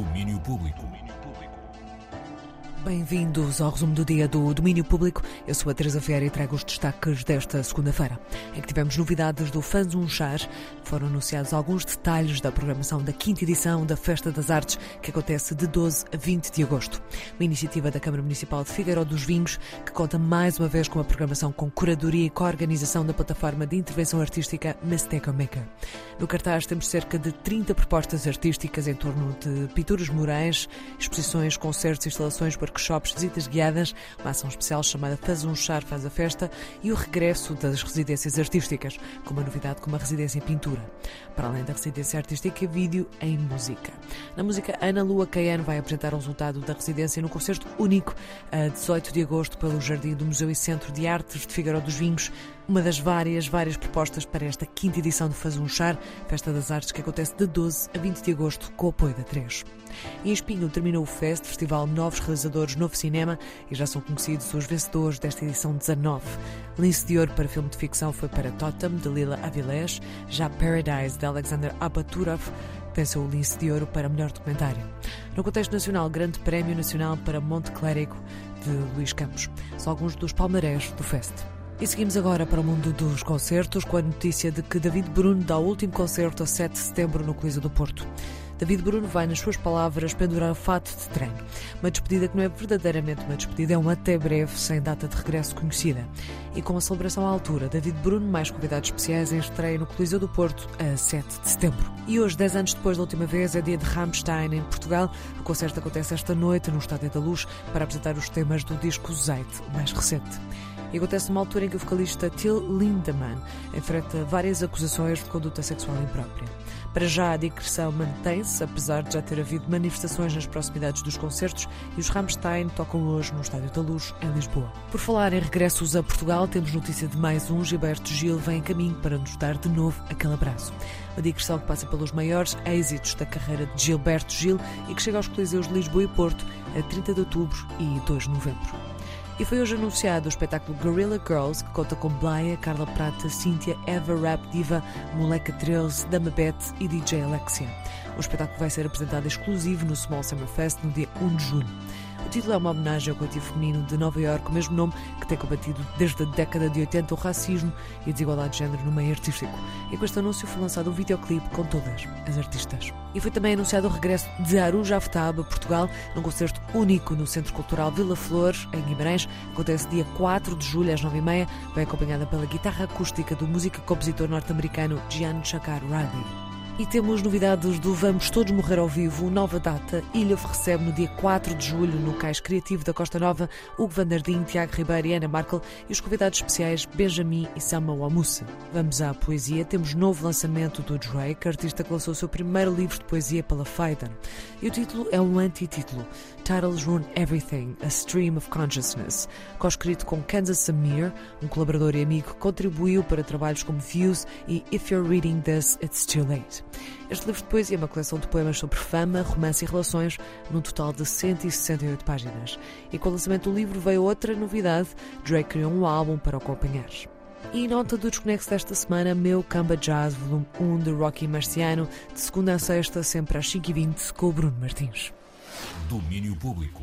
Domínio Público. Bem-vindos ao resumo do dia do Domínio Público. Eu sou a Teresa Vieira e trago os destaques desta segunda-feira, em que tivemos novidades do Fãs Char. Foram anunciados alguns detalhes da programação da quinta edição da Festa das Artes, que acontece de 12 a 20 de agosto. Uma iniciativa da Câmara Municipal de Figueiró dos Vinhos, que conta mais uma vez com a programação com curadoria e co-organização da plataforma de intervenção artística Mistake Maker. No cartaz temos cerca de 30 propostas artísticas em torno de pinturas murais, exposições, concertos, instalações por workshops, visitas guiadas, uma ação especial chamada Faz um Char, Faz a Festa e o regresso das residências artísticas, com uma novidade como a residência em pintura. Para além da residência artística, vídeo em música. Na música, Ana Lua Caiano vai apresentar o resultado da residência no concerto único, a 18 de agosto, pelo Jardim do Museu e Centro de Artes de Figueiró dos Vinhos, uma das várias, várias propostas para esta quinta edição do Faz um Char, Festa das Artes, que acontece de 12 a 20 de agosto, com o apoio da 3. Em Espinho terminou o FEST, Festival Novos Realizadores Novo Cinema, e já são conhecidos os vencedores desta edição 19. Lince de Ouro para filme de ficção foi para Totem, de Lila Avilés, já Paradise, de Alexander Abaturov, venceu o Lince de Ouro para melhor documentário. No contexto nacional, Grande Prémio Nacional para Monte Clérigo, de Luís Campos. São alguns dos palmarés do FEST. E seguimos agora para o mundo dos concertos com a notícia de que David Bruno dá o último concerto a 7 de setembro no Coliseu do Porto. David Bruno vai, nas suas palavras, pendurar o fato de treino. Uma despedida que não é verdadeiramente uma despedida, é um até breve, sem data de regresso conhecida. E com a celebração à altura, David Bruno, mais convidados especiais, em estreia no Coliseu do Porto, a 7 de setembro. E hoje, 10 anos depois da última vez, é dia de Rammstein, em Portugal. O concerto acontece esta noite no Estádio da Luz para apresentar os temas do disco Zeit, o mais recente. E acontece numa altura em que o vocalista Till Lindemann enfrenta várias acusações de conduta sexual imprópria. Para já, a digressão mantém-se, apesar de já ter havido manifestações nas proximidades dos concertos e os Rammstein tocam hoje no Estádio da Luz, em Lisboa. Por falar em regressos a Portugal, temos notícia de mais um. Gilberto Gil vem em caminho para nos dar de novo aquele abraço. Uma digressão que passa pelos maiores êxitos da carreira de Gilberto Gil e que chega aos Coliseus de Lisboa e Porto a 30 de outubro e 2 de novembro. E foi hoje anunciado o espetáculo Gorilla Girls, que conta com Blaia, Carla Prata, Cíntia, Eva Rap Diva, Moleca 13, Dama Beth e DJ Alexia. O espetáculo vai ser apresentado exclusivo no Small Summer Fest no dia 1 de julho. O título é uma homenagem ao coletivo feminino de Nova com o mesmo nome, que tem combatido desde a década de 80 o racismo e a desigualdade de género no meio artístico. E com este anúncio foi lançado um videoclipe com todas as artistas. E foi também anunciado o regresso de Aruja Aftab a Portugal, num concerto único no Centro Cultural Vila Flor, em Guimarães. Acontece dia 4 de julho às 9h30, bem acompanhada pela guitarra acústica do músico e compositor norte-americano Gian Chakar Riley. E temos novidades do Vamos Todos Morrer ao Vivo, nova data. Ilha recebe no dia 4 de julho, no Cais Criativo da Costa Nova, Hugo Vandardim, Tiago Ribeiro e Ana Markel e os convidados especiais Benjamin e Sama Wamusa. Vamos à poesia. Temos novo lançamento do Drake, artista que lançou o seu primeiro livro de poesia pela Phaidon. E o título é um antítulo. Titles Ruin Everything, A Stream of Consciousness, co-escrito com Kansas Samir, um colaborador e amigo que contribuiu para trabalhos como Views e If You're Reading This, It's Too Late. Este livro de poesia é uma coleção de poemas sobre fama, romance e relações, num total de 168 páginas. E com o lançamento do livro veio outra novidade: Drake criou um álbum para acompanhar. E nota do desconexo desta semana, meu Camba Jazz, volume 1 de Rocky Marciano, de segunda a sexta, sempre às 5h20, com o Bruno Martins. Domínio Público.